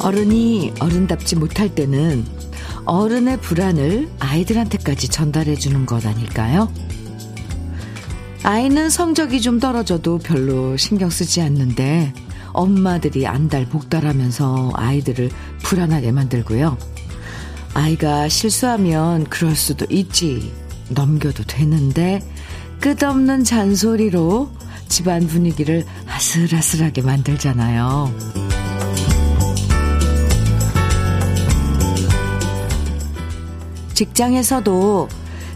어른이 어른답지 못할 때는 어른의 불안을 아이들한테까지 전달해 주는 것 아닐까요? 아이는 성적이 좀 떨어져도 별로 신경 쓰지 않는데 엄마들이 안달 복달하면서 아이들을 불안하게 만들고요. 아이가 실수하면 그럴 수도 있지. 넘겨도 되는데 끝없는 잔소리로 집안 분위기를 아슬아슬하게 만들잖아요. 직장에서도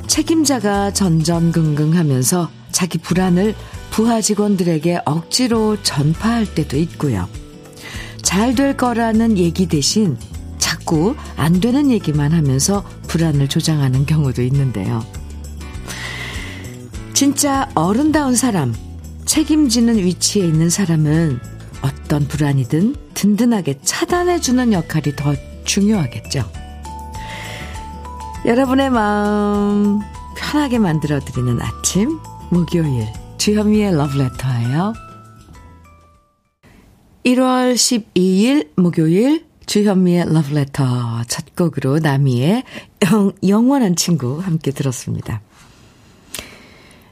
책임자가 전전긍긍하면서 자기 불안을 부하 직원들에게 억지로 전파할 때도 있고요. 잘 될 거라는 얘기 대신 자꾸 안 되는 얘기만 하면서 불안을 조장하는 경우도 있는데요. 진짜 어른다운 사람, 책임지는 위치에 있는 사람은 어떤 불안이든 든든하게 차단해주는 역할이 더 중요하겠죠. 여러분의 마음 편하게 만들어드리는 아침, 목요일, 주현미의 러브레터예요. 1월 12일 목요일, 주현미의 러브레터 첫 곡으로 나미의 영, 영원한 친구 함께 들었습니다.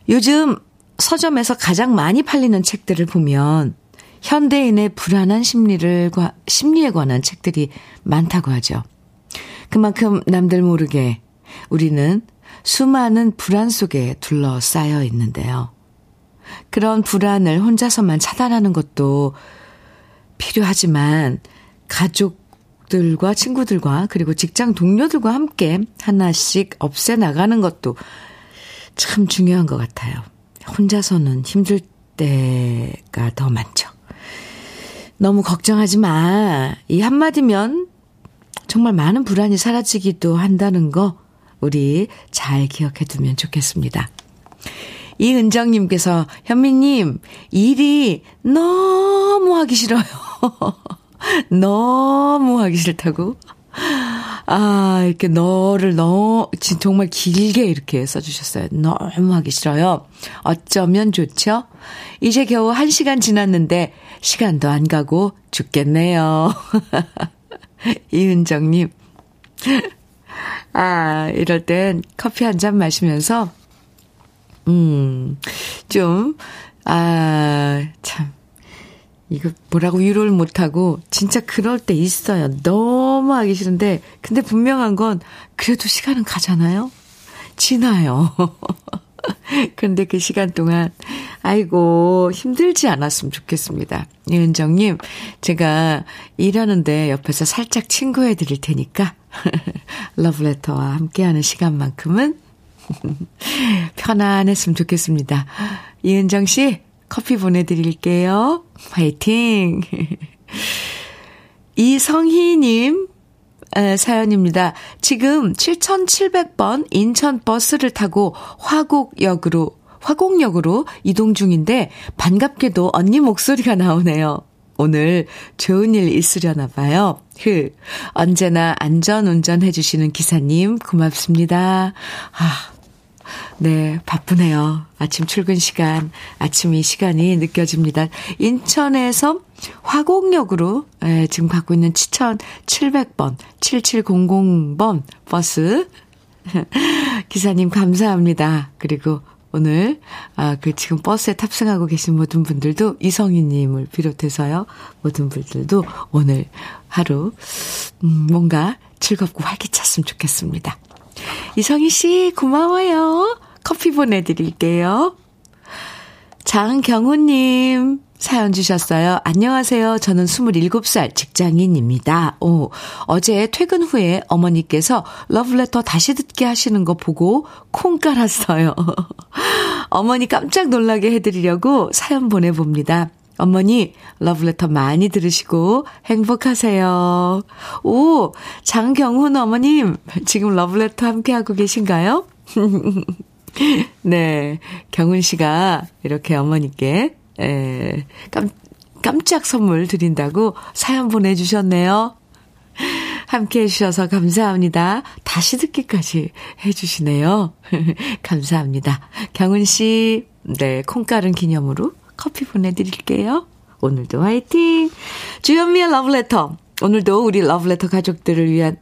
요즘 서점에서 가장 많이 팔리는 책들을 보면 현대인의 불안한 심리를, 심리에 관한 책들이 많다고 하죠. 그만큼 남들 모르게 우리는 수많은 불안 속에 둘러싸여 있는데요. 그런 불안을 혼자서만 차단하는 것도 필요하지만 가족들과 친구들과 그리고 직장 동료들과 함께 하나씩 없애 나가는 것도 참 중요한 것 같아요. 혼자서는 힘들 때가 더 많죠. 너무 걱정하지 마. 이 한마디면 정말 많은 불안이 사라지기도 한다는 거 우리 잘 기억해 두면 좋겠습니다. 이은정님께서 현미님 일이 너무 하기 싫어요. 너무 하기 싫다고. 아, 이렇게 너를 너무, 정말 길게 이렇게 써주셨어요. 너무 하기 싫어요. 어쩌면 좋죠? 이제 겨우 한 시간 지났는데, 시간도 안 가고 죽겠네요. 이은정님. 아, 이럴 땐 커피 한 잔 마시면서, 음, 좀, 아, 참. 이거 뭐라고 위로를 못하고, 진짜 그럴 때 있어요. 너무 하기 싫은데, 근데 분명한 건, 그래도 시간은 가잖아요? 지나요. 그런데 그 시간 동안, 아이고, 힘들지 않았으면 좋겠습니다. 이은정님, 제가 일하는데 옆에서 살짝 친구해 드릴 테니까, 러브레터와 함께하는 시간만큼은 편안했으면 좋겠습니다. 이은정 씨, 커피 보내드릴게요. 화이팅! 이성희님, 사연입니다. 지금 7,700번 인천 버스를 타고 화곡역으로, 화곡역으로 이동 중인데 반갑게도 언니 목소리가 나오네요. 오늘 좋은 일 있으려나 봐요. 흐. 언제나 안전 운전해 주시는 기사님 고맙습니다. 아. 네, 바쁘네요. 아침 출근 시간, 아침 이 시간이 느껴집니다. 인천에서 화곡역으로 예, 지금 갖고 있는 7700번, 7700번 버스. 기사님 감사합니다. 그리고 오늘 아 그 지금 버스에 탑승하고 계신 모든 분들도 이성희님을 비롯해서요 모든 분들도 오늘 하루 음, 뭔가 즐겁고 활기찼으면 좋겠습니다. 이성희 씨 고마워요. 커피 보내드릴게요. 장경우님 사연 주셨어요. 안녕하세요. 저는 27살 직장인입니다. 오, 어제 퇴근 후에 어머니께서 러브레터 다시 듣게 하시는 거 보고 콩 깔았어요. 어머니 깜짝 놀라게 해드리려고 사연 보내봅니다. 어머니, 러브레터 많이 들으시고 행복하세요. 오, 장경훈 어머님, 지금 러브레터 함께하고 계신가요? 네. 경은 씨가 이렇게 어머니께, 에, 깜, 깜짝 선물 드린다고 사연 보내주셨네요. 함께 해주셔서 감사합니다. 다시 듣기까지 해주시네요. 감사합니다. 경은 씨, 네, 콩가른 기념으로 커피 보내드릴게요. 오늘도 화이팅! 주현미의 러브레터. 오늘도 우리 러브레터 가족들을 위한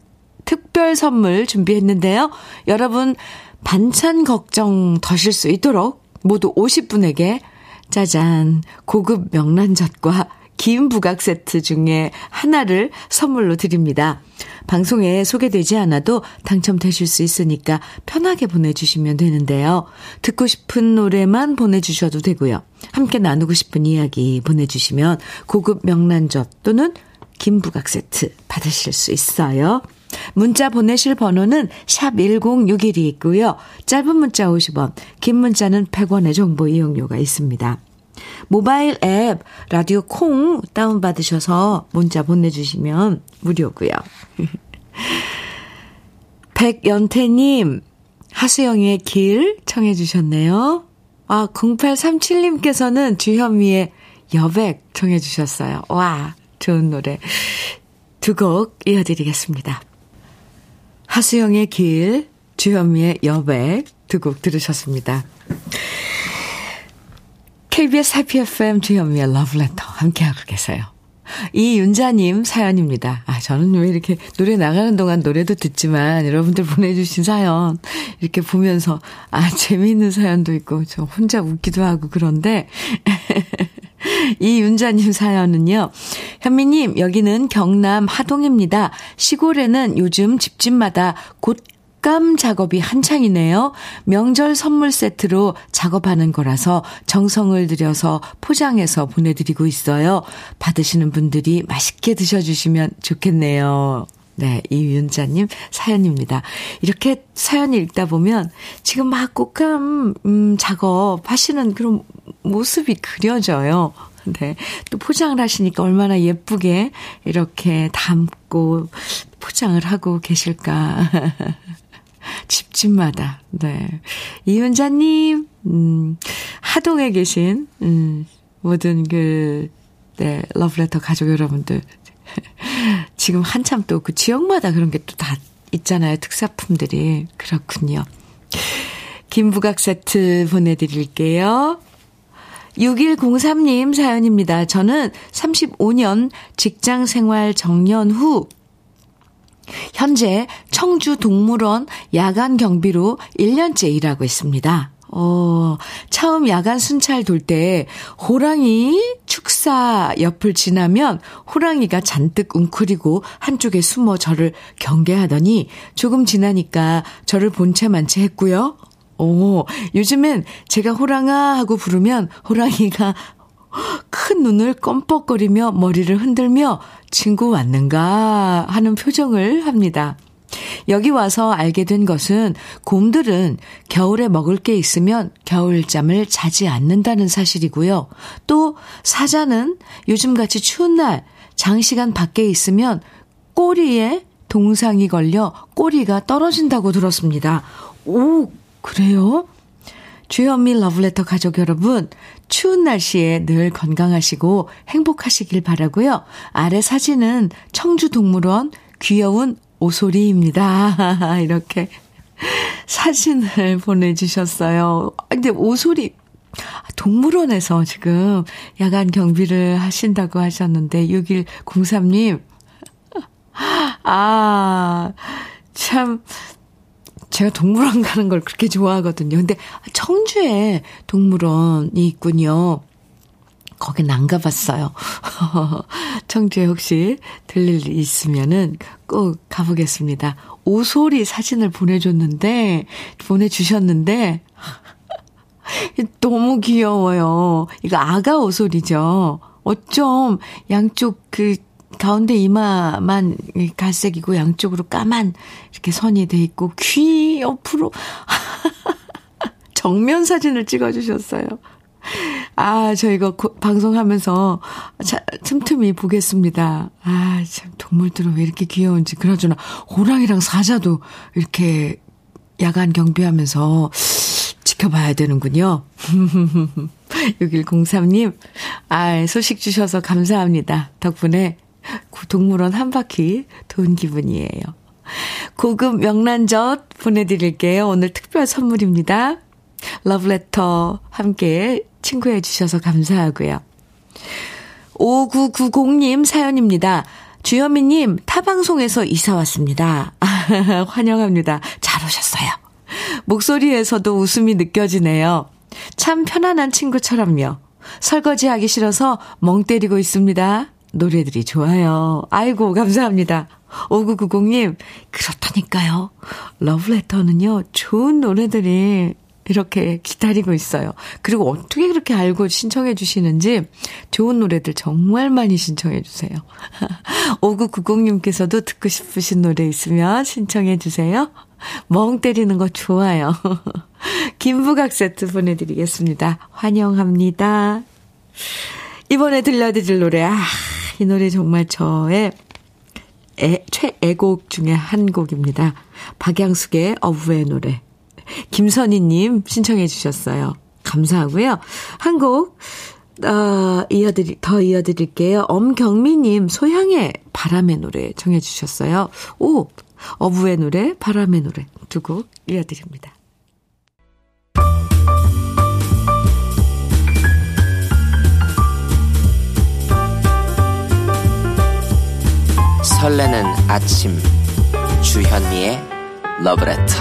특별 선물 준비했는데요. 여러분, 반찬 걱정 더실 수 있도록 모두 50분에게 짜잔, 고급 명란젓과 김 부각 세트 중에 하나를 선물로 드립니다. 방송에 소개되지 않아도 당첨되실 수 있으니까 편하게 보내주시면 되는데요. 듣고 싶은 노래만 보내주셔도 되고요. 함께 나누고 싶은 이야기 보내주시면 고급 명란젓 또는 김 부각 세트 받으실 수 있어요. 문자 보내실 번호는 샵 1061이 있고요. 짧은 문자 50원, 긴 문자는 100원의 정보 이용료가 있습니다. 모바일 앱 라디오 콩 다운받으셔서 문자 보내주시면 무료고요. 백연태님, 하수영의 길 청해 주셨네요. 아, 0837님께서는 주현미의 여백 청해 주셨어요. 와, 좋은 노래. 두 곡 이어드리겠습니다. 하수영의 길, 주현미의 여백 두 곡 들으셨습니다. KBS 해피 FM 주현미의 러브레터 함께하고 계세요. 이윤자님 사연입니다. 아, 저는 왜 이렇게 노래 나가는 동안 노래도 듣지만 여러분들 보내주신 사연 이렇게 보면서 아, 재미있는 사연도 있고 저 혼자 웃기도 하고 그런데 이윤자님 사연은요. 현미님, 여기는 경남 하동입니다. 시골에는 요즘 집집마다 곧촉 감 작업이 한창이네요. 명절 선물 세트로 작업하는 거라서 정성을 들여서 포장해서 보내드리고 있어요. 받으시는 분들이 맛있게 드셔주시면 좋겠네요. 네, 이윤자님 사연입니다. 이렇게 사연 읽다 보면 지금 막 꽃감, 음, 작업 하시는 그런 모습이 그려져요. 네. 또 포장을 하시니까 얼마나 예쁘게 이렇게 담고 포장을 하고 계실까. 집집마다. 네. 이윤자님, 음, 하동에 계신, 음, 모든 그, 네, 러브레터 가족 여러분들. 지금 한참 또 그 지역마다 그런 게 또 다 있잖아요. 특사품들이. 그렇군요. 김부각 세트 보내드릴게요. 6103님 사연입니다. 저는 35년 직장 생활 정년 후 현재 청주 동물원 야간 경비로 1년째 일하고 있습니다. 어, 처음 야간 순찰 돌 때 호랑이 축사 옆을 지나면 호랑이가 잔뜩 웅크리고 한쪽에 숨어 저를 경계하더니 조금 지나니까 저를 본체만 채 했고요. 오, 요즘엔 제가 호랑아 하고 부르면 호랑이가 큰 눈을 껌뻑거리며 머리를 흔들며 친구 왔는가 하는 표정을 합니다. 여기 와서 알게 된 것은 곰들은 겨울에 먹을 게 있으면 겨울잠을 자지 않는다는 사실이고요. 또 사자는 요즘같이 추운 날 장시간 밖에 있으면 꼬리에 동상이 걸려 꼬리가 떨어진다고 들었습니다. 오, 그래요? 주현미 러브레터 가족 여러분, 추운 날씨에 늘 건강하시고 행복하시길 바라고요. 아래 사진은 청주동물원 귀여운 오소리입니다. 이렇게 사진을 보내주셨어요. 근데 오소리, 동물원에서 지금 야간 경비를 하신다고 하셨는데, 6103님. 아, 참, 제가 동물원 가는 걸 그렇게 좋아하거든요. 근데 청주에 동물원이 있군요. 거긴 안 가봤어요. 청주에 혹시 들릴 일 있으면은 꼭 가보겠습니다. 오소리 사진을 보내줬는데, 보내주셨는데, 너무 귀여워요. 이거 아가 오소리죠. 어쩜 양쪽 그 가운데 이마만 갈색이고 양쪽으로 까만 이렇게 선이 돼 있고 귀 옆으로 정면 사진을 찍어 주셨어요. 아, 저 이거 고, 방송하면서 자, 틈틈이 보겠습니다. 아, 참 동물들은 왜 이렇게 귀여운지. 그러저나 호랑이랑 사자도 이렇게 야간 경비하면서 지켜봐야 되는군요. 6103님, 아, 소식 주셔서 감사합니다. 덕분에 동물원 한 바퀴 돈 기분이에요. 고급 명란젓 보내드릴게요. 오늘 특별 선물입니다. 러브레터 함께 친구해 주셔서 감사하고요. 5990님 사연입니다. 주현미님, 타방송에서 이사 왔습니다. 환영합니다. 잘 오셨어요. 목소리에서도 웃음이 느껴지네요. 참 편안한 친구처럼요. 설거지 하기 싫어서 멍 때리고 있습니다. 노래들이 좋아요. 아이고, 감사합니다. 5990님, 그렇다니까요. 러브레터는요, 좋은 노래들이 이렇게 기다리고 있어요. 그리고 어떻게 그렇게 알고 신청해 주시는지 좋은 노래들 정말 많이 신청해 주세요. 5990님께서도 듣고 싶으신 노래 있으면 신청해 주세요. 멍 때리는 거 좋아요. 김부각 세트 보내드리겠습니다. 환영합니다. 이번에 들려드릴 노래, 아, 이 노래 정말 저의 애, 최애곡 중에 한 곡입니다. 박양숙의 어부의 노래. 김선희님 신청해 주셨어요. 감사하고요. 한 곡, 어, 이어드리, 더 이어드릴게요. 엄경미님, 소향의 바람의 노래 정해 주셨어요. 오, 어부의 노래, 바람의 노래 두 곡 이어드립니다. 설레는 아침 주현미의 러브레터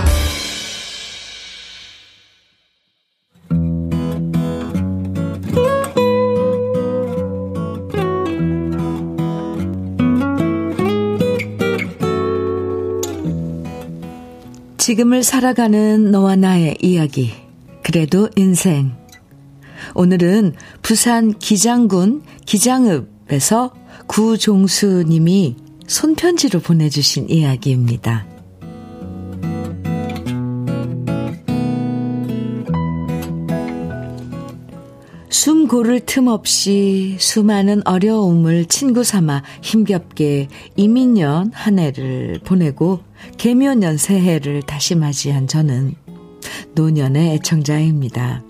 지금을 살아가는 너와 나의 이야기. 그래도 인생. 오늘은 부산 기장군 기장읍에서 구종수 님이 손편지로 보내주신 이야기입니다. 숨 고를 틈 없이 수많은 어려움을 친구 삼아 힘겹게 이민년 한 해를 보내고 개묘년 새해를 다시 맞이한 저는 노년의 애청자입니다.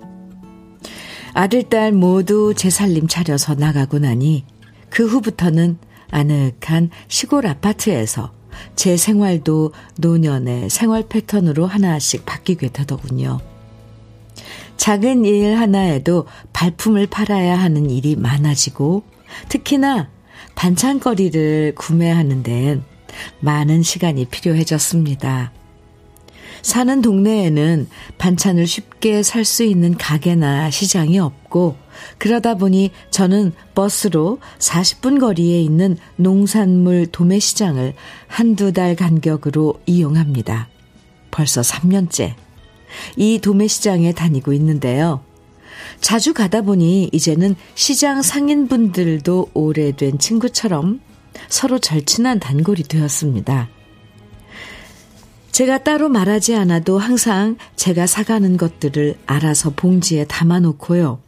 아들, 딸 모두 제 살림 차려서 나가고 나니 그 후부터는 아늑한 시골 아파트에서 제 생활도 노년의 생활 패턴으로 하나씩 바뀌게 되더군요. 작은 일 하나에도 발품을 팔아야 하는 일이 많아지고 특히나 반찬거리를 구매하는 데엔 많은 시간이 필요해졌습니다. 사는 동네에는 반찬을 쉽게 살 수 있는 가게나 시장이 없고 그러다 보니 저는 버스로 40분 거리에 있는 농산물 도매시장을 한두 달 간격으로 이용합니다. 벌써 3년째 이 도매시장에 다니고 있는데요. 자주 가다 보니 이제는 시장 상인분들도 오래된 친구처럼 서로 절친한 단골이 되었습니다. 제가 따로 말하지 않아도 항상 제가 사가는 것들을 알아서 봉지에 담아놓고요.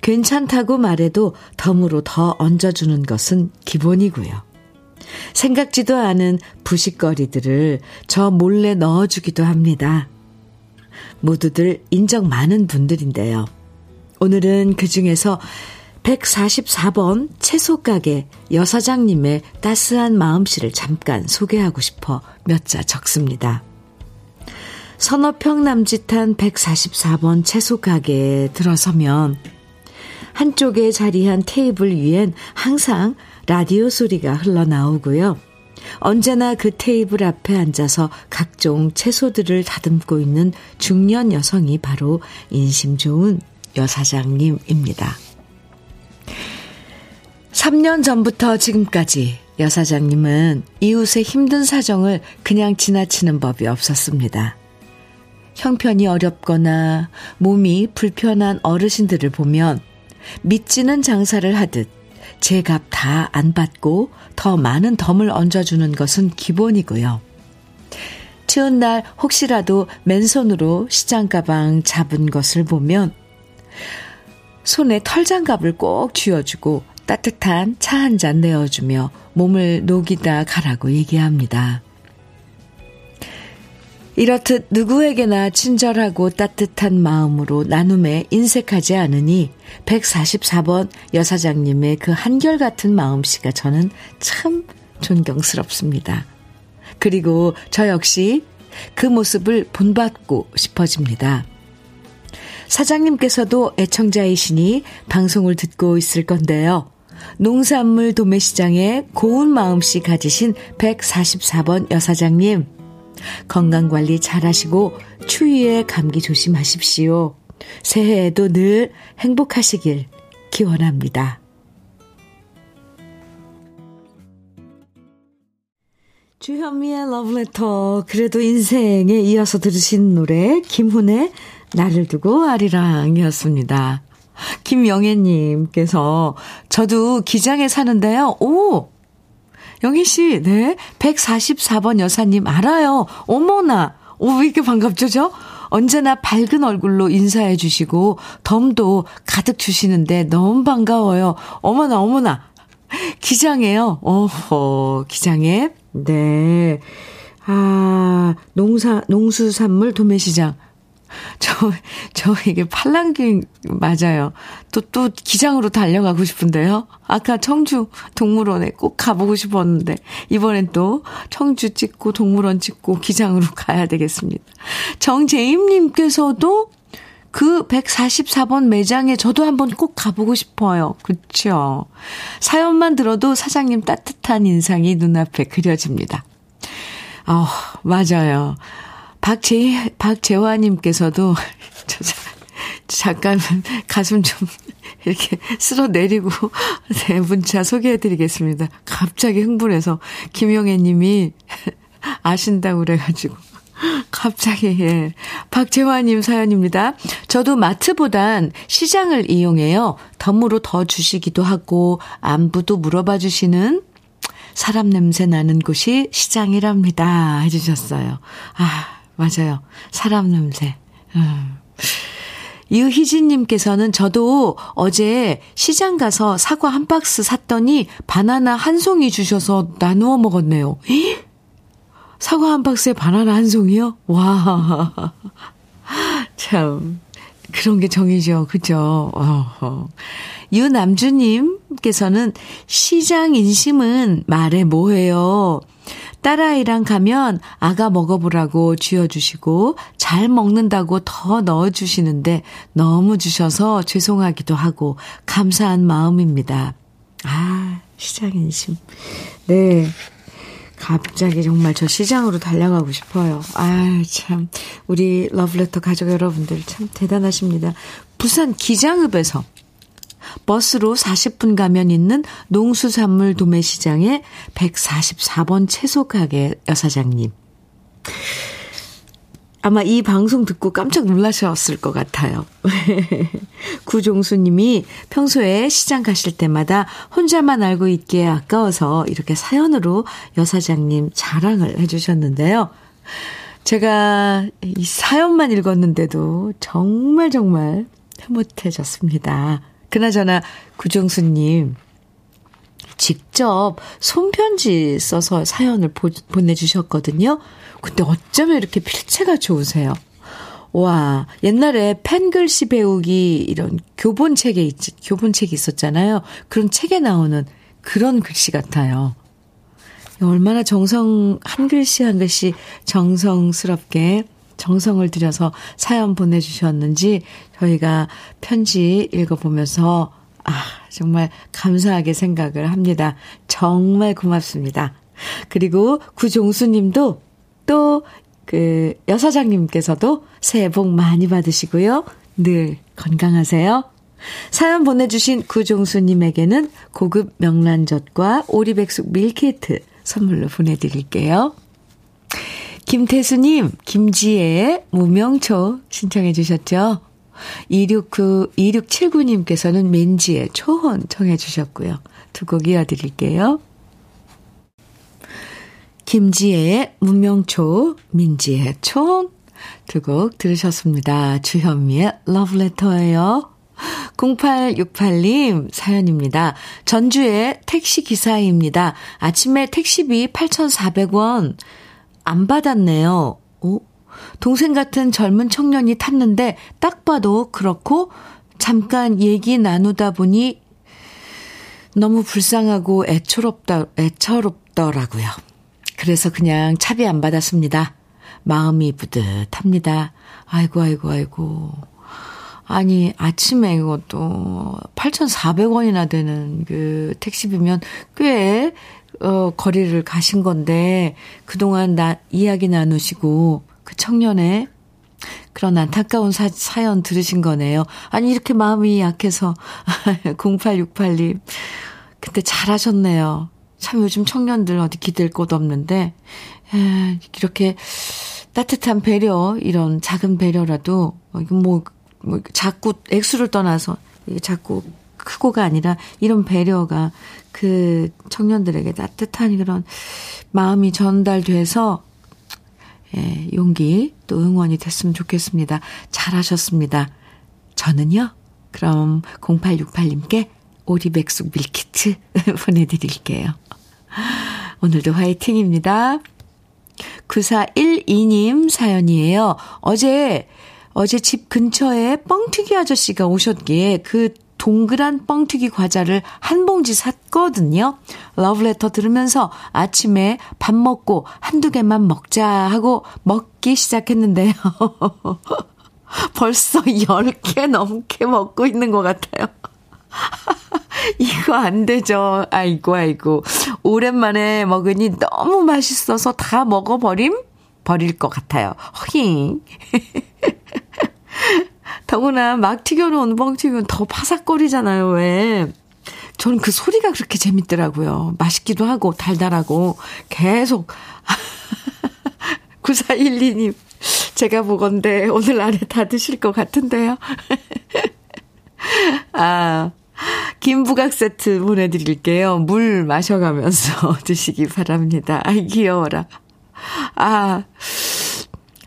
괜찮다고 말해도 덤으로 더 얹어주는 것은 기본이고요. 생각지도 않은 부식거리들을 저 몰래 넣어주기도 합니다. 모두들 인정 많은 분들인데요. 오늘은 그 중에서 144번 채소가게 여사장님의 따스한 마음씨를 잠깐 소개하고 싶어 몇 자 적습니다. 서너 평 남짓한 144번 채소가게에 들어서면 한쪽에 자리한 테이블 위엔 항상 라디오 소리가 흘러나오고요. 언제나 그 테이블 앞에 앉아서 각종 채소들을 다듬고 있는 중년 여성이 바로 인심 좋은 여사장님입니다. 3년 전부터 지금까지 여사장님은 이웃의 힘든 사정을 그냥 지나치는 법이 없었습니다. 형편이 어렵거나 몸이 불편한 어르신들을 보면 믿지는 장사를 하듯 제값 다 안 받고 더 많은 덤을 얹어주는 것은 기본이고요. 추운 날 혹시라도 맨손으로 시장 가방 잡은 것을 보면 손에 털장갑을 꼭 쥐어주고 따뜻한 차 한 잔 내어주며 몸을 녹이다 가라고 얘기합니다. 이렇듯 누구에게나 친절하고 따뜻한 마음으로 나눔에 인색하지 않으니 144번 여사장님의 그 한결같은 마음씨가 저는 참 존경스럽습니다. 그리고 저 역시 그 모습을 본받고 싶어집니다. 사장님께서도 애청자이시니 방송을 듣고 있을 건데요. 농산물 도매시장에 고운 마음씨 가지신 144번 여사장님, 건강관리 잘 하시고 추위에 감기 조심하십시오. 새해에도 늘 행복하시길 기원합니다. 주현미의 러브레터. 그래도 인생에 이어서 들으신 노래, 김훈의 나를 두고 아리랑이었습니다. 김영애님께서, 저도 기장에 사는데요. 오! 영희 씨, 네. 144번 여사님 알아요. 어머나. 오, 왜 이렇게 반갑죠, 저? 언제나 밝은 얼굴로 인사해 주시고, 덤도 가득 주시는데 너무 반가워요. 어머나, 어머나. 기장에요. 어허, 기장에. 네. 아, 농사, 농수산물 도매시장. 저, 저 이게 팔랑귀 맞아요. 또, 또 기장으로 달려가고 싶은데요. 아까 청주 동물원에 꼭 가보고 싶었는데, 이번엔 또 청주 찍고 동물원 찍고 기장으로 가야 되겠습니다. 정재임님께서도 그 144번 매장에 저도 한번 꼭 가보고 싶어요. 그쵸? 사연만 들어도 사장님 따뜻한 인상이 눈앞에 그려집니다. 아, 맞아요. 박재, 박재화님께서도, 저, 잠깐 가슴 좀 이렇게 쓸어 내리고 네 문자 소개해 드리겠습니다. 갑자기 흥분해서 김용애 님이 아신다고 그래가지고. 갑자기, 예. 박재화님 사연입니다. 저도 마트보단 시장을 이용해요. 덤으로 더 주시기도 하고, 안부도 물어봐 주시는 사람 냄새 나는 곳이 시장이랍니다. 해주셨어요. 아, 맞아요. 사람 냄새. 음. 유희진님께서는 저도 어제 시장 가서 사과 한 박스 샀더니 바나나 한 송이 주셔서 나누어 먹었네요. 사과 한 박스에 바나나 한 송이요? 와. 참. 그런 게 정이죠. 그죠? 어허. 유남주님께서는 시장 인심은 말해 뭐해요. 딸아이랑 가면 아가 먹어보라고 쥐어주시고 잘 먹는다고 더 넣어주시는데 너무 주셔서 죄송하기도 하고 감사한 마음입니다. 아, 시장 인심. 네. 갑자기 정말 저 시장으로 달려가고 싶어요. 아, 참. 우리 러브레터 가족 여러분들 참 대단하십니다. 부산 기장읍에서 버스로 40분 가면 있는 농수산물 도매시장의 144번 채소 가게 여사장님. 아마 이 방송 듣고 깜짝 놀라셨을 것 같아요. 구종수 님이 평소에 시장 가실 때마다 혼자만 알고 있기에 아까워서 이렇게 사연으로 여사장님 자랑을 해주셨는데요. 제가 이 사연만 읽었는데도 정말 정말 흐뭇해졌습니다. 그나저나 구종수님 직접 손편지 써서 사연을 보, 보내주셨거든요. 근데 어쩌면 이렇게 필체가 좋으세요. 와, 옛날에 펜글씨 배우기 이런 교본책에 있, 교본책이 있었잖아요. 그런 책에 나오는 그런 글씨 같아요. 얼마나 정성, 한 글씨 한 글씨 정성스럽게 정성을 들여서 사연 보내주셨는지 저희가 편지 읽어보면서 아, 정말 감사하게 생각을 합니다. 정말 고맙습니다. 그리고 구종수 님도 또 그 여사장님께서도 새해 복 많이 받으시고요. 늘 건강하세요. 사연 보내주신 구종수 님에게는 고급 명란젓과 오리백숙 밀키트 선물로 보내드릴게요. 김태수님, 김지혜의 무명초 신청해 주셨죠? 269, 2679님께서는 맨지의 초혼 청해 주셨고요. 두 곡 이어드릴게요. 김지혜의 무명초, 민지의 초혼 두곡 들으셨습니다. 주현미의 러브레터예요. 0868님 사연입니다. 전주의 택시 기사입니다. 아침에 택시비 8,400원 안 받았네요. 오, 동생 같은 젊은 청년이 탔는데 딱 봐도 그렇고 잠깐 얘기 나누다 보니 너무 불쌍하고 애처롭다, 애처롭더라고요. 그래서 그냥 차비 안 받았습니다. 마음이 뿌듯합니다. 아이고, 아이고, 아이고. 아니, 아침에 이것도 8,400원이나 되는 그 택시비면 꽤, 어, 거리를 가신 건데, 그동안 나, 이야기 나누시고, 그 청년의 그런 안타까운 사, 사연 들으신 거네요. 아니, 이렇게 마음이 약해서, 0868님. 근데 잘하셨네요. 참 요즘 청년들 어디 기댈 곳 없는데, 에, 이렇게 따뜻한 배려, 이런 작은 배려라도, 뭐, 뭐, 자꾸 액수를 떠나서, 자꾸 크고가 아니라 이런 배려가 그 청년들에게 따뜻한 그런 마음이 전달돼서 예, 용기 또 응원이 됐으면 좋겠습니다. 잘하셨습니다. 저는요, 그럼 0868님께 오리백숙 밀키트 보내드릴게요. 오늘도 화이팅입니다. 9412님 사연이에요. 어제, 어제 집 근처에 뻥튀기 아저씨가 오셨기에 그 동그란 뻥튀기 과자를 한 봉지 샀거든요. 러브레터 들으면서 아침에 밥 먹고 한두 개만 먹자 하고 먹기 시작했는데요. 벌써 10개 넘게 먹고 있는 것 같아요. 이거 안 되죠. 아이고, 아이고. 오랜만에 먹으니 너무 맛있어서 다 먹어버림? 버릴 것 같아요. 허잉. 더구나 막 튀겨놓은 뻥튀기는 더 파삭거리잖아요, 왜. 저는 그 소리가 그렇게 재밌더라고요. 맛있기도 하고, 달달하고, 계속. 9412님, 제가 보건데 오늘 안에 다 드실 것 같은데요. 아, 김부각 세트 보내드릴게요. 물 마셔가면서 드시기 바랍니다. 아, 귀여워라. 아,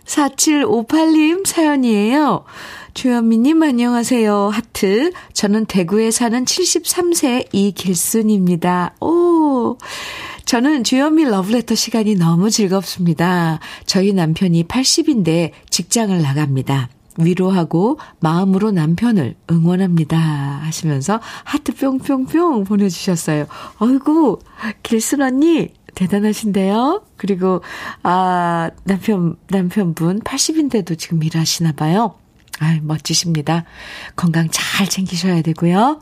4758님 사연이에요. 주현미님 안녕하세요. 하트. 저는 대구에 사는 73세 이길순입니다. 오. 저는 주현미 러브레터 시간이 너무 즐겁습니다. 저희 남편이 80인데 직장을 나갑니다. 위로하고 마음으로 남편을 응원합니다. 하시면서 하트 뿅뿅뿅 보내주셨어요. 어이구, 길순 언니, 대단하신데요? 그리고, 아, 남편, 남편분 80인데도 지금 일하시나 봐요. 아 멋지십니다. 건강 잘 챙기셔야 되고요.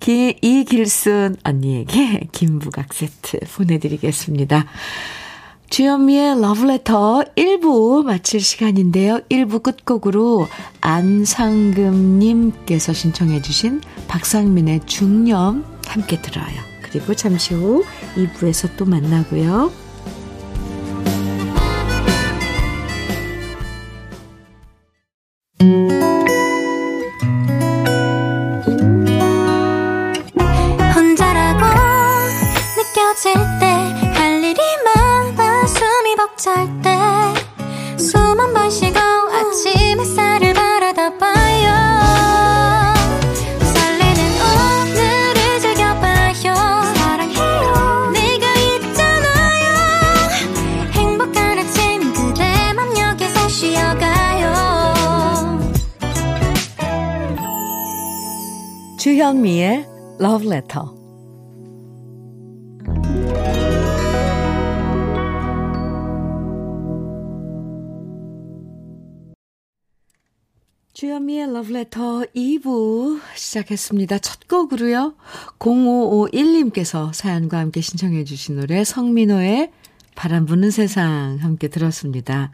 기, 이길순 언니에게 김부각 세트 보내드리겠습니다. 주현미의 러브레터 1부 마칠 시간인데요. 1부 끝곡으로 안상금님께서 신청해주신 박상민의 중념 함께 들어요. 그리고 잠시 후 2부에서 또 만나고요. 주현미의 Love Letter. 주현미의 Love Letter 2부 시작했습니다. 첫 곡으로요. 0551님께서 사연과 함께 신청해 주신 노래 성민호의 바람 부는 세상 함께 들었습니다.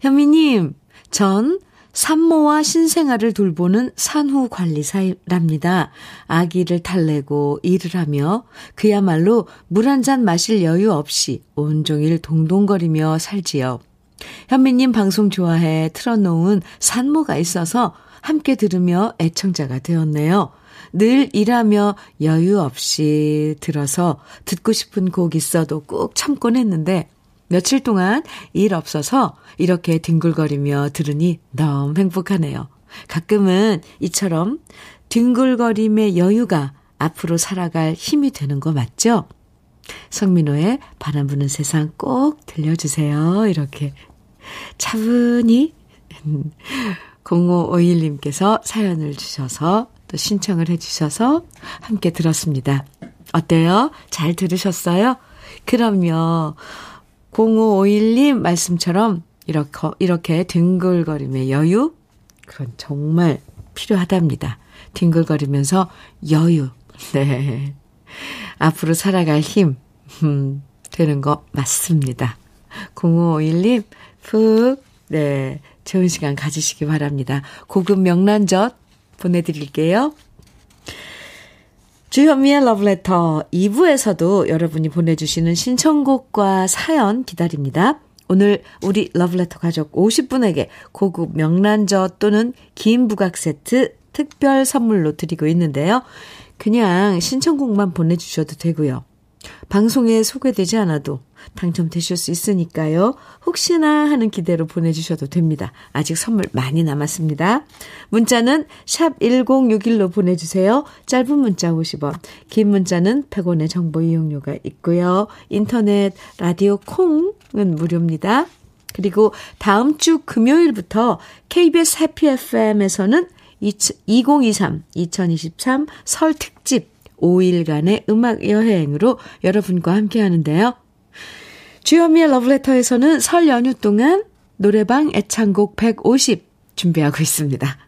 현미님, 전 산모와 신생아를 돌보는 산후 관리사랍니다. 아기를 달래고 일을 하며 그야말로 물 한 잔 마실 여유 없이 온종일 동동거리며 살지요. 현미님 방송 좋아해 틀어놓은 산모가 있어서 함께 들으며 애청자가 되었네요. 늘 일하며 여유 없이 들어서 듣고 싶은 곡 있어도 꾹 참곤 했는데 며칠 동안 일 없어서 이렇게 뒹굴거리며 들으니 너무 행복하네요. 가끔은 이처럼 뒹굴거림의 여유가 앞으로 살아갈 힘이 되는 거 맞죠? 성민호의 바람 부는 세상 꼭 들려주세요. 이렇게 차분히 0551님께서 사연을 주셔서 또 신청을 해주셔서 함께 들었습니다. 어때요? 잘 들으셨어요? 그럼요. 0551님 말씀처럼 이렇게, 이렇게 뒹굴거림의 여유? 그건 정말 필요하답니다. 뒹굴거리면서 여유. 네. 앞으로 살아갈 힘, 음, 되는 거 맞습니다. 0551님, 푹, 네, 좋은 시간 가지시기 바랍니다. 고급 명란젓 보내드릴게요. 주현미의 러브레터 2부에서도 여러분이 보내주시는 신청곡과 사연 기다립니다. 오늘 우리 러브레터 가족 50분에게 고급 명란젓 또는 긴 부각 세트 특별 선물로 드리고 있는데요. 그냥 신청곡만 보내주셔도 되고요. 방송에 소개되지 않아도 당첨되실 수 있으니까요. 혹시나 하는 기대로 보내주셔도 됩니다. 아직 선물 많이 남았습니다. 문자는 샵 1061로 보내주세요. 짧은 문자 50원, 긴 문자는 100원의 정보 이용료가 있고요. 인터넷, 라디오 콩은 무료입니다. 그리고 다음 주 금요일부터 KBS 해피 FM에서는 2023, 2023 설 특집 5일간의 음악 여행으로 여러분과 함께 하는데요. 주현미의 러브레터에서는 설 연휴 동안 노래방 애창곡 150 준비하고 있습니다.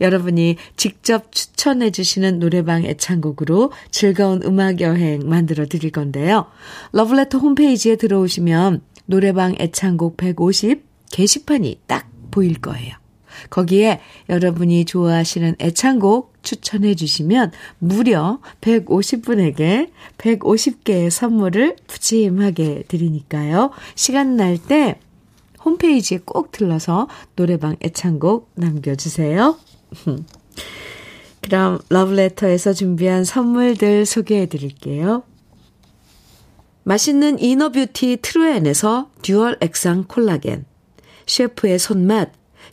여러분이 직접 추천해 주시는 노래방 애창곡으로 즐거운 음악 여행 만들어 드릴 건데요. 러브레터 홈페이지에 들어오시면 노래방 애창곡 150 게시판이 딱 보일 거예요. 거기에 여러분이 좋아하시는 애창곡 추천해 주시면 무려 150분에게 150개의 선물을 푸짐하게 드리니까요. 시간 날 때 홈페이지에 꼭 들러서 노래방 애창곡 남겨주세요. 그럼 러브레터에서 준비한 선물들 소개해 드릴게요. 맛있는 inner beauty 트루엔에서 dual 액상 콜라겐, 셰프의 손맛,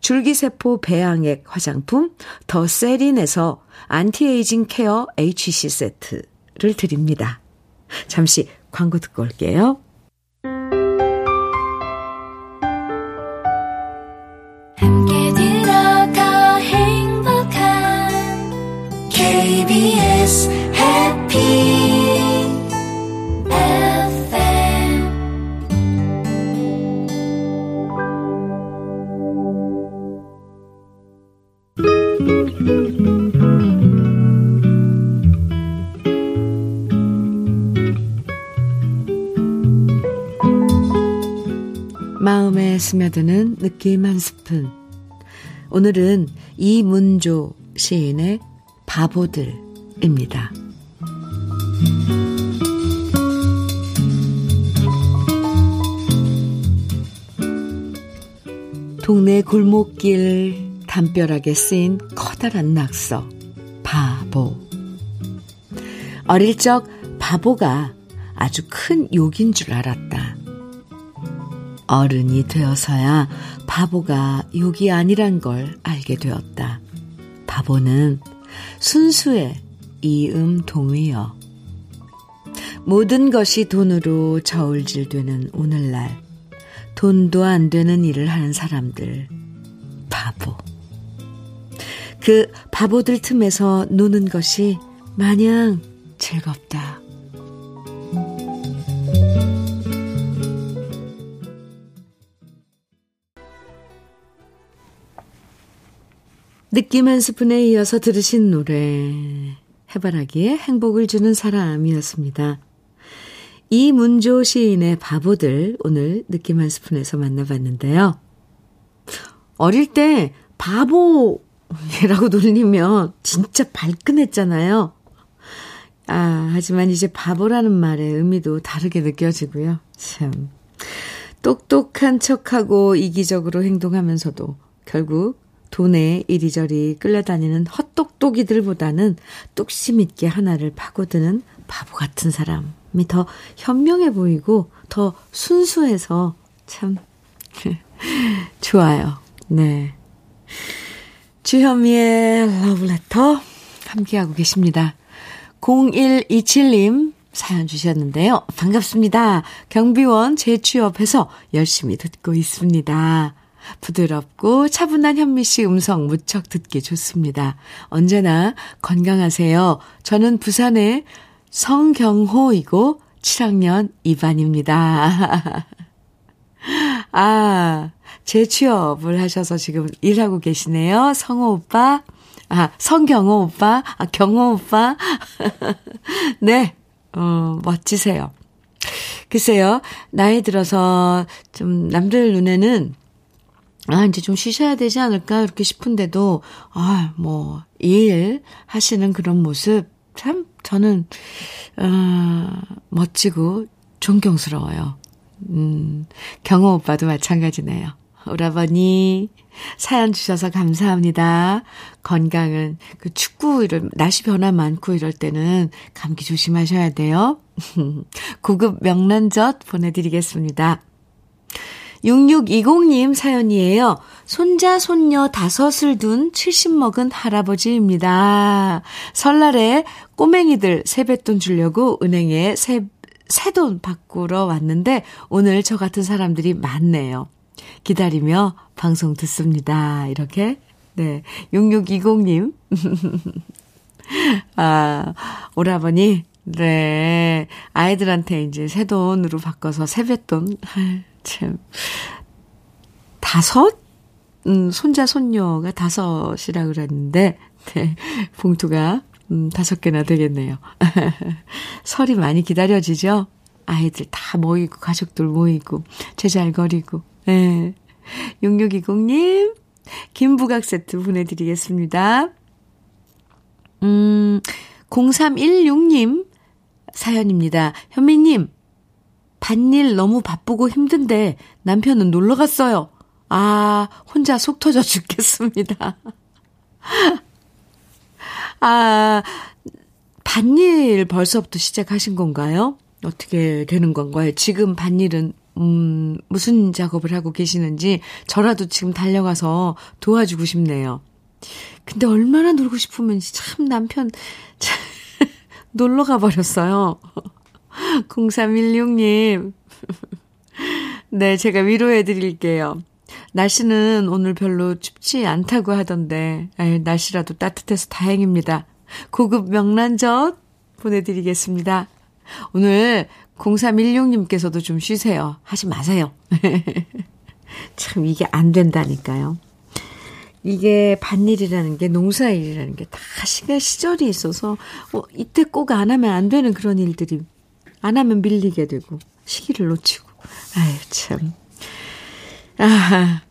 줄기세포 배양액 화장품 더 세린에서 anti-aging care HC 세트를 드립니다. 잠시 광고 듣고 올게요. 스며드는 느낌 한 스푼. 오늘은 이문조 시인의 바보들입니다. 동네 골목길 담벼락에 쓰인 커다란 낙서, 바보. 어릴 적 바보가 아주 큰 욕인 줄 알았다. 어른이 되어서야 바보가 욕이 아니란 걸 알게 되었다. 바보는 순수의 이음 동의어. 모든 것이 돈으로 저울질되는 오늘날 돈도 안 되는 일을 하는 사람들 바보 그 바보들 틈에서 노는 것이 마냥 즐겁다. 느낌 한 스푼에 이어서 들으신 노래 해바라기에 행복을 주는 사람이었습니다. 이문조 시인의 바보들 오늘 느낌 한 스푼에서 만나봤는데요. 어릴 때 바보라고 놀리면 진짜 발끈했잖아요. 아, 하지만 이제 바보라는 말의 의미도 다르게 느껴지고요. 참. 똑똑한 척하고 이기적으로 행동하면서도 결국 돈에 이리저리 끌려다니는 헛똑똑이들보다는 뚝심 있게 하나를 파고드는 바보 같은 사람이 더 현명해 보이고 더 순수해서 참 좋아요. 네. 주현미의 러브레터 함께하고 계십니다. 0127님 사연 주셨는데요. 반갑습니다. 경비원 재취업해서 열심히 듣고 있습니다. 부드럽고 차분한 현미 씨 음성 무척 듣기 좋습니다. 언제나 건강하세요. 저는 부산의 성경호이고 7학년 2반입니다. 아, 재취업을 하셔서 지금 일하고 계시네요. 성호 오빠. 아, 성경호 오빠. 아, 경호 오빠. 네, 어, 멋지세요. 글쎄요, 나이 들어서 좀 남들 눈에는 아, 이제 좀 쉬셔야 되지 않을까, 이렇게 싶은데도, 아, 뭐, 일 하시는 그런 모습, 참, 저는, 어, 멋지고 존경스러워요. 음, 경호 오빠도 마찬가지네요. 오라버니, 사연 주셔서 감사합니다. 건강은, 그 축구, 이런, 날씨 변화 많고 이럴 때는 감기 조심하셔야 돼요. 고급 명란젓 보내드리겠습니다. 6620님 사연이에요. 손자, 손녀 다섯을 둔 70 먹은 할아버지입니다. 설날에 꼬맹이들 세뱃돈 주려고 은행에 세, 새돈 바꾸러 왔는데 오늘 저 같은 사람들이 많네요. 기다리며 방송 듣습니다. 이렇게. 네. 6620님. 아, 오라버니. 네. 아이들한테 이제 새 돈으로 바꿔서 세뱃돈. 참. 다섯? 음, 손자, 손녀가 다섯이라 그랬는데, 네, 봉투가, 음, 다섯 개나 되겠네요. 설이 많이 기다려지죠? 아이들 다 모이고, 가족들 모이고, 제잘거리고, 예. 네. 6620님, 김부각 세트 보내드리겠습니다. 음, 0316님 사연입니다. 현미님, 밭일 너무 바쁘고 힘든데 남편은 놀러 갔어요. 아, 혼자 속 터져 죽겠습니다. 아, 밭일 벌써부터 시작하신 건가요? 어떻게 되는 건가요? 지금 밭일은, 음, 무슨 작업을 하고 계시는지 저라도 지금 달려가서 도와주고 싶네요. 근데 얼마나 놀고 싶으면 참 남편, 참, 놀러 가버렸어요. 0316님. 네, 제가 위로해 드릴게요. 날씨는 오늘 별로 춥지 않다고 하던데, 에이, 날씨라도 따뜻해서 다행입니다. 고급 명란젓 보내드리겠습니다. 오늘 0316님께서도 좀 쉬세요. 하지 마세요. 참, 이게 안 된다니까요. 이게 밭일이라는 게 농사일이라는 게 다 시간 시절이 있어서 어, 이때 꼭 안 하면 안 되는 그런 일들이 안 하면 밀리게 되고, 시기를 놓치고. 아유, 참. 아,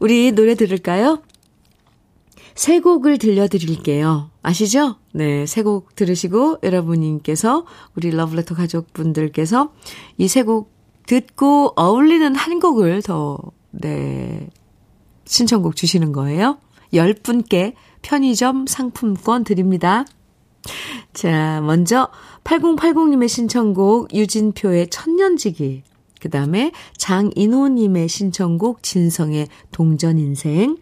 우리 노래 들을까요? 세 곡을 들려드릴게요. 아시죠? 네, 세 곡 들으시고 여러분님께서 우리 러브레터 가족분들께서 이 세 곡 듣고 어울리는 한 곡을 더, 네, 신청곡 주시는 거예요. 10분께 편의점 상품권 드립니다. 자, 먼저 8080님의 신청곡 유진표의 천년지기. 그 다음에 장인호님의 신청곡 진성의 동전인생.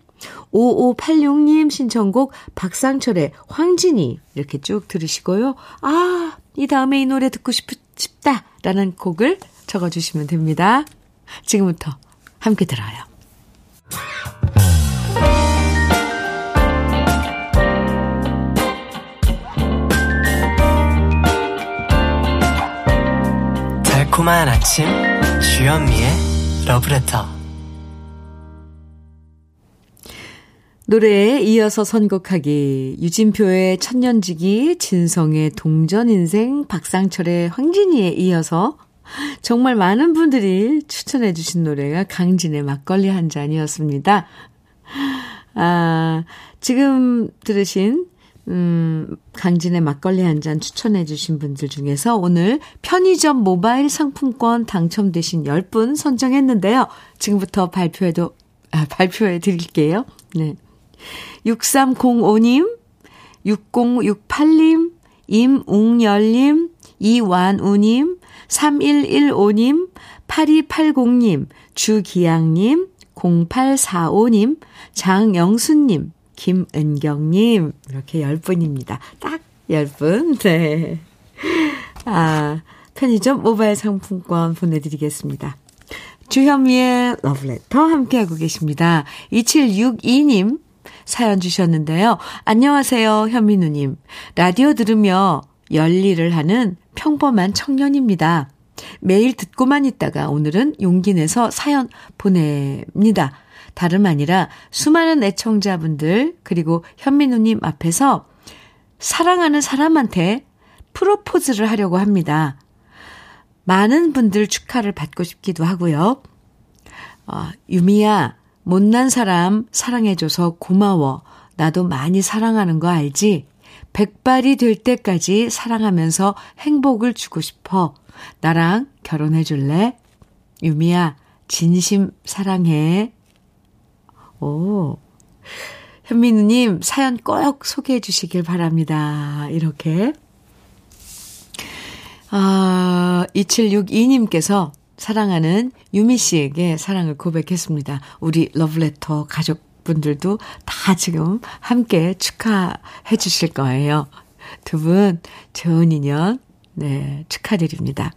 5586님 신청곡 박상철의 황진이. 이렇게 쭉 들으시고요. 아, 이 다음에 이 노래 듣고 싶, 싶다 라는 곡을 적어주시면 됩니다. 지금부터 함께 들어요. 달콤한 아침 주현미의 러브레터 노래에 이어서 선곡하기 유진표의 천년지기 진성의 동전인생 박상철의 황진이에 이어서 정말 많은 분들이 추천해 주신 노래가 강진의 막걸리 한 잔이었습니다. 아, 지금 들으신 음, 강진의 막걸리 한 잔 추천해 주신 분들 중에서 오늘 편의점 모바일 상품권 당첨되신 10분 선정했는데요. 지금부터 발표해도, 아, 발표해 드릴게요. 네. 6305님, 6068님, 임웅열님, 이완우님, 3115님, 8280님, 주기양님, 0845님, 장영수님, 김은경님, 이렇게 10분입니다. 딱 10분, 네. 아, 편의점 모바일 상품권 보내드리겠습니다. 주현미의 러브레터 함께하고 계십니다. 2762님 사연 주셨는데요. 안녕하세요, 현민우님. 라디오 들으며 열일을 하는 평범한 청년입니다. 매일 듣고만 있다가 오늘은 용기 내서 사연 보냅니다. 다름 아니라 수많은 애청자분들 그리고 현민우님 앞에서 사랑하는 사람한테 프로포즈를 하려고 합니다. 많은 분들 축하를 받고 싶기도 하고요. 어, 유미야, 못난 사람 사랑해줘서 고마워. 나도 많이 사랑하는 거 알지? 백발이 될 때까지 사랑하면서 행복을 주고 싶어. 나랑 결혼해 줄래? 유미야, 진심 사랑해. 오. 현민우님, 사연 꼭 소개해 주시길 바랍니다. 이렇게. 아, 2762님께서 사랑하는 유미 씨에게 사랑을 고백했습니다. 우리 러브레터 가족분들도 다 지금 함께 축하해 주실 거예요. 두 분 좋은 인연, 네, 축하드립니다.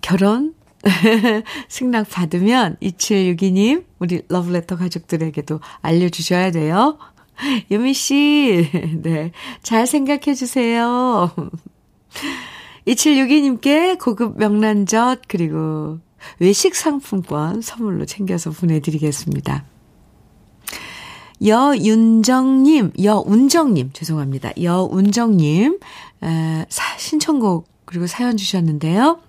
결혼 승낙 받으면 2762님, 우리 러브레터 가족들에게도 알려주셔야 돼요. 유미 씨, 네, 잘 생각해 주세요. 2762님께 고급 명란젓 그리고 외식 상품권 선물로 챙겨서 보내드리겠습니다. 여윤정님, 여운정님, 죄송합니다. 여운정님, 에, 신청곡 그리고 사연 주셨는데요.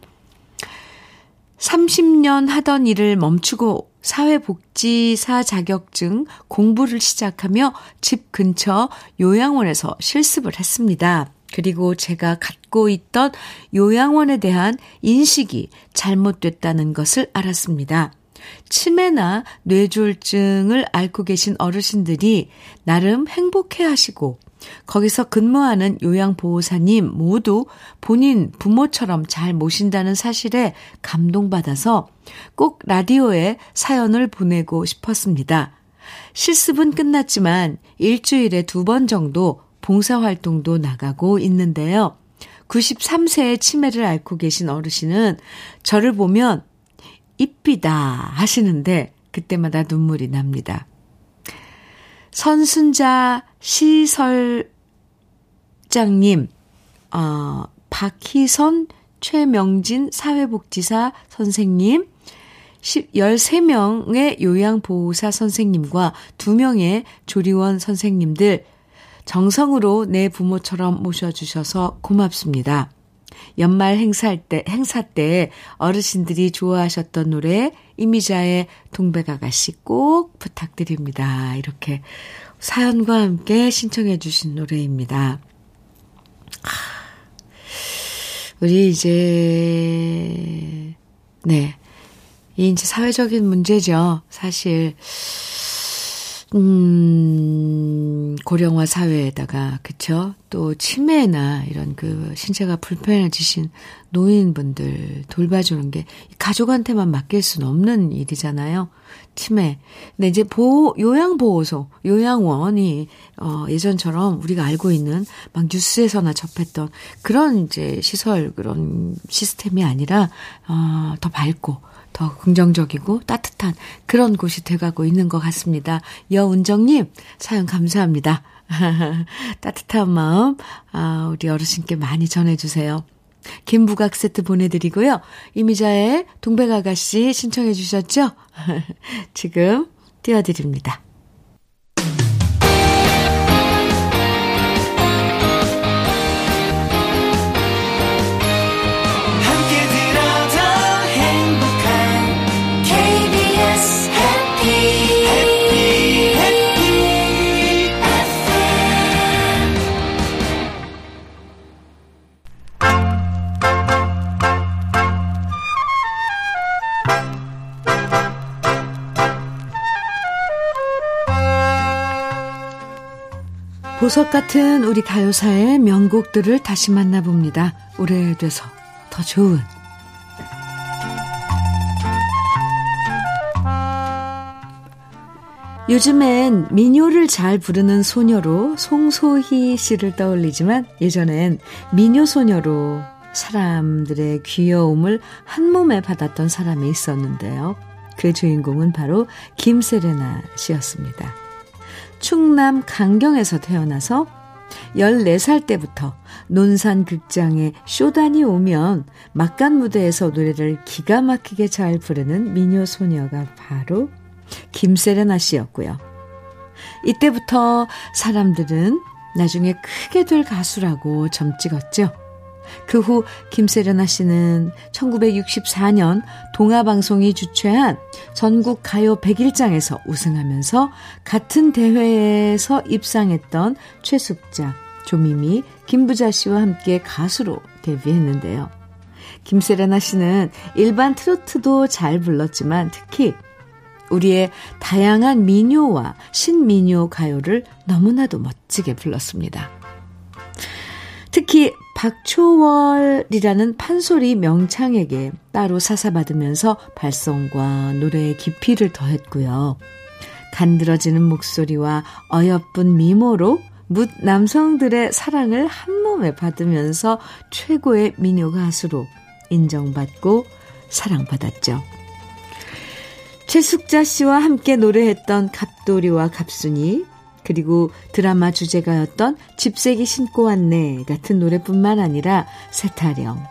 30년 하던 일을 멈추고 사회복지사 자격증 공부를 시작하며 집 근처 요양원에서 실습을 했습니다. 그리고 제가 갖고 있던 요양원에 대한 인식이 잘못됐다는 것을 알았습니다. 치매나 뇌졸중을 앓고 계신 어르신들이 나름 행복해 하시고 거기서 근무하는 요양보호사님 모두 본인 부모처럼 잘 모신다는 사실에 감동받아서 꼭 라디오에 사연을 보내고 싶었습니다. 실습은 끝났지만 일주일에 두 번 정도 봉사활동도 나가고 있는데요. 93세의 치매를 앓고 계신 어르신은 저를 보면 이삐다 하시는데 그때마다 눈물이 납니다. 선순자 시설장님, 어, 박희선 최명진 사회복지사 선생님, 13명의 요양보호사 선생님과 2명의 조리원 선생님들 정성으로 내 부모처럼 모셔주셔서 고맙습니다. 연말 행사 때, 행사 때 어르신들이 좋아하셨던 노래 이미자의 동백아가씨 꼭 부탁드립니다. 이렇게 사연과 함께 신청해 주신 노래입니다. 우리 이제 네. 이 이제 사회적인 문제죠. 사실 음 고령화 사회에다가, 그쵸? 또 치매나 이런 그 신체가 불편해지신 노인분들 돌봐주는 게 가족한테만 맡길 수는 없는 일이잖아요. 치매. 근데 이제 보호, 요양보호소, 요양원이, 어, 예전처럼 우리가 알고 있는 막 뉴스에서나 접했던 그런 이제 시설, 그런 시스템이 아니라, 어, 더 밝고, 더 긍정적이고 따뜻한 그런 곳이 돼가고 있는 것 같습니다. 여운정님, 사연 감사합니다. 따뜻한 마음, 아, 우리 어르신께 많이 전해주세요. 김부각 세트 보내드리고요. 이미자의 동백아가씨 신청해 주셨죠? 지금 띄워드립니다. 보석 같은 우리 가요사의 명곡들을 다시 만나봅니다. 오래돼서 더 좋은. 요즘엔 민요를 잘 부르는 소녀로 송소희 씨를 떠올리지만 예전엔 민요 소녀로 사람들의 귀여움을 한 몸에 받았던 사람이 있었는데요. 그 주인공은 바로 김세레나 씨였습니다. 충남 강경에서 태어나서 14살 때부터 논산 극장에 쇼단이 오면 막간 무대에서 노래를 기가 막히게 잘 부르는 미녀 소녀가 바로 김세레나 씨였고요. 이때부터 사람들은 나중에 크게 될 가수라고 점 찍었죠. 그 후 김세련아 씨는 1964년 동아방송이 주최한 전국 가요 101장에서 우승하면서 같은 대회에서 입상했던 최숙자, 조미미, 김부자 씨와 함께 가수로 데뷔했는데요. 김세련아 씨는 일반 트로트도 잘 불렀지만 특히 우리의 다양한 민요와 신민요 가요를 너무나도 멋지게 불렀습니다. 특히 박초월이라는 판소리 명창에게 따로 사사받으면서 발성과 노래의 깊이를 더했고요. 간드러지는 목소리와 어여쁜 미모로 묻 남성들의 사랑을 한 몸에 받으면서 최고의 민요 가수로 인정받고 사랑받았죠. 최숙자 씨와 함께 노래했던 갑돌이와 갑순이 그리고 드라마 주제가였던 집세기 신고 왔네 같은 노래뿐만 아니라 새타령,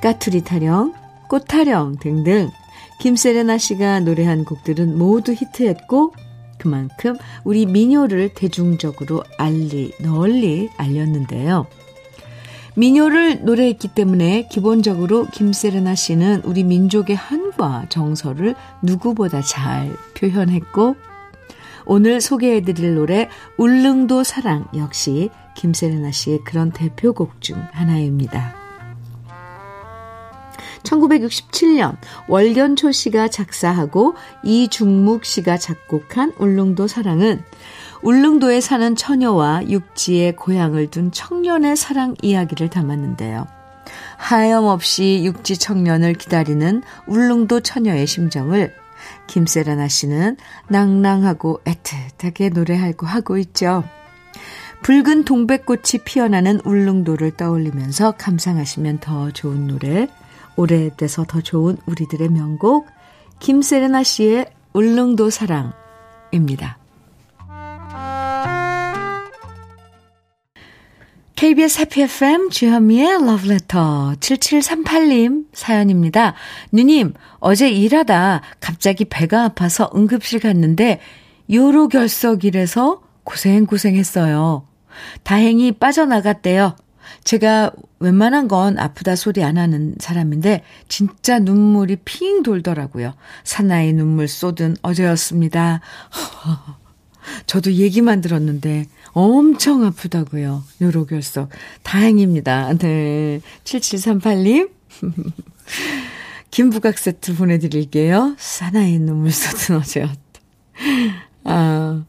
까투리 타령, 꽃 타령 등등 김세레나 씨가 노래한 곡들은 모두 히트했고 그만큼 우리 민요를 대중적으로 알리 널리 알렸는데요. 민요를 노래했기 때문에 기본적으로 김세레나 씨는 우리 민족의 한과 정서를 누구보다 잘 표현했고 오늘 소개해드릴 노래 울릉도 사랑 역시 김세레나 씨의 그런 대표곡 중 하나입니다. 1967년 월견초 씨가 작사하고 이중묵 씨가 작곡한 울릉도 사랑은 울릉도에 사는 처녀와 육지에 고향을 둔 청년의 사랑 이야기를 담았는데요. 하염없이 육지 청년을 기다리는 울릉도 처녀의 심정을 김세라나 씨는 낭낭하고 애틋하게 노래하고 하고 있죠. 붉은 동백꽃이 피어나는 울릉도를 떠올리면서 감상하시면 더 좋은 노래, 오래돼서 더 좋은 우리들의 명곡, 김세레나 씨의 울릉도 사랑입니다. KBS 해피 FM 주현미의 러브레터 7738님 사연입니다. 누님, 어제 일하다 갑자기 배가 아파서 응급실 갔는데 요로결석이라서 고생고생했어요. 다행히 빠져나갔대요. 제가 웬만한 건 아프다 소리 안 하는 사람인데 진짜 눈물이 핑 돌더라고요. 사나이 눈물 쏟은 어제였습니다. 저도 얘기만 들었는데 엄청 아프다고요. 요로결석. 다행입니다. 네. 7738님. 김부각 세트 보내드릴게요. 사나이 눈물 쏟은 어제였다. 아,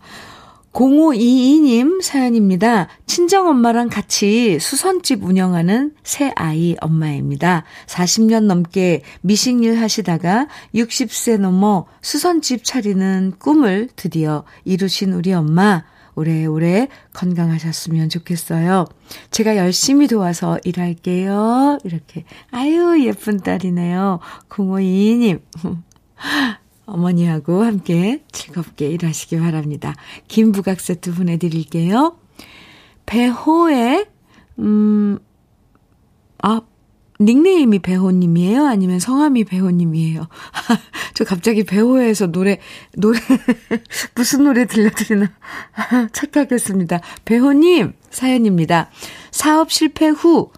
0522님 사연입니다. 친정엄마랑 같이 수선집 운영하는 새 아이 엄마입니다. 40년 넘게 미식일 하시다가 60세 넘어 수선집 차리는 꿈을 드디어 이루신 우리 엄마. 오래오래 건강하셨으면 좋겠어요. 제가 열심히 도와서 일할게요. 이렇게. 아유, 예쁜 딸이네요. 0522님. 어머니하고 함께 즐겁게 일하시기 바랍니다. 김부각 세트 보내드릴게요. 배호의, 음, 아, 닉네임이 배호님이에요? 아니면 성함이 배호님이에요? 저 갑자기 배호에서 노래, 노래, 무슨 노래 들려드리나 착각했습니다. 배호님, 사연입니다. 사업 실패 후,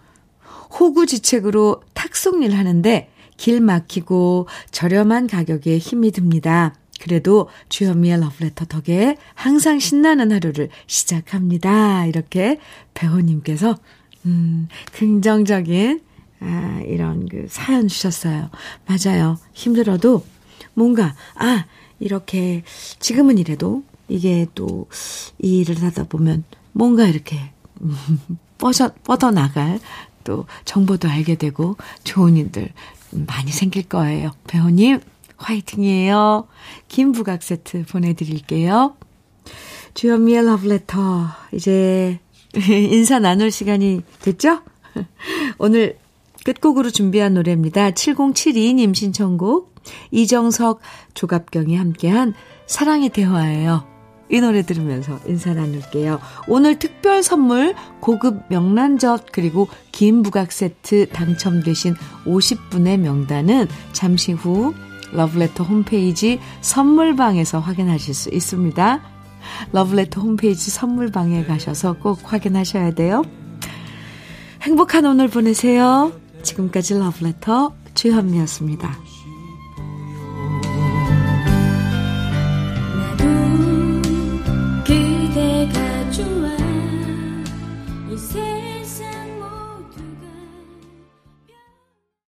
호구지책으로 탁송일 하는데, 길 막히고 저렴한 가격에 힘이 듭니다. 그래도 주현미의 러브레터 덕에 항상 신나는 하루를 시작합니다. 이렇게 배우님께서, 음, 긍정적인, 아, 이런 그 사연 주셨어요. 맞아요. 힘들어도 뭔가, 아, 이렇게, 지금은 이래도 이게 또 이 일을 하다 보면 뭔가 이렇게, 음, 뻗어, 뻗어나갈 또 정보도 알게 되고 좋은 일들 많이 생길 거예요. 배우님, 화이팅이에요. 김부각 세트 보내드릴게요. 주현미의 러브레터. 이제 인사 나눌 시간이 됐죠? 오늘 끝곡으로 준비한 노래입니다. 7072님 신청곡. 이정석, 조갑경이 함께한 사랑의 대화예요. 이 노래 들으면서 인사 나눌게요. 오늘 특별 선물 고급 명란젓 그리고 긴 부각 세트 당첨되신 50분의 명단은 잠시 후 러브레터 홈페이지 선물방에서 확인하실 수 있습니다. 러브레터 홈페이지 선물방에 가셔서 꼭 확인하셔야 돼요. 행복한 오늘 보내세요. 지금까지 러브레터 주현미였습니다.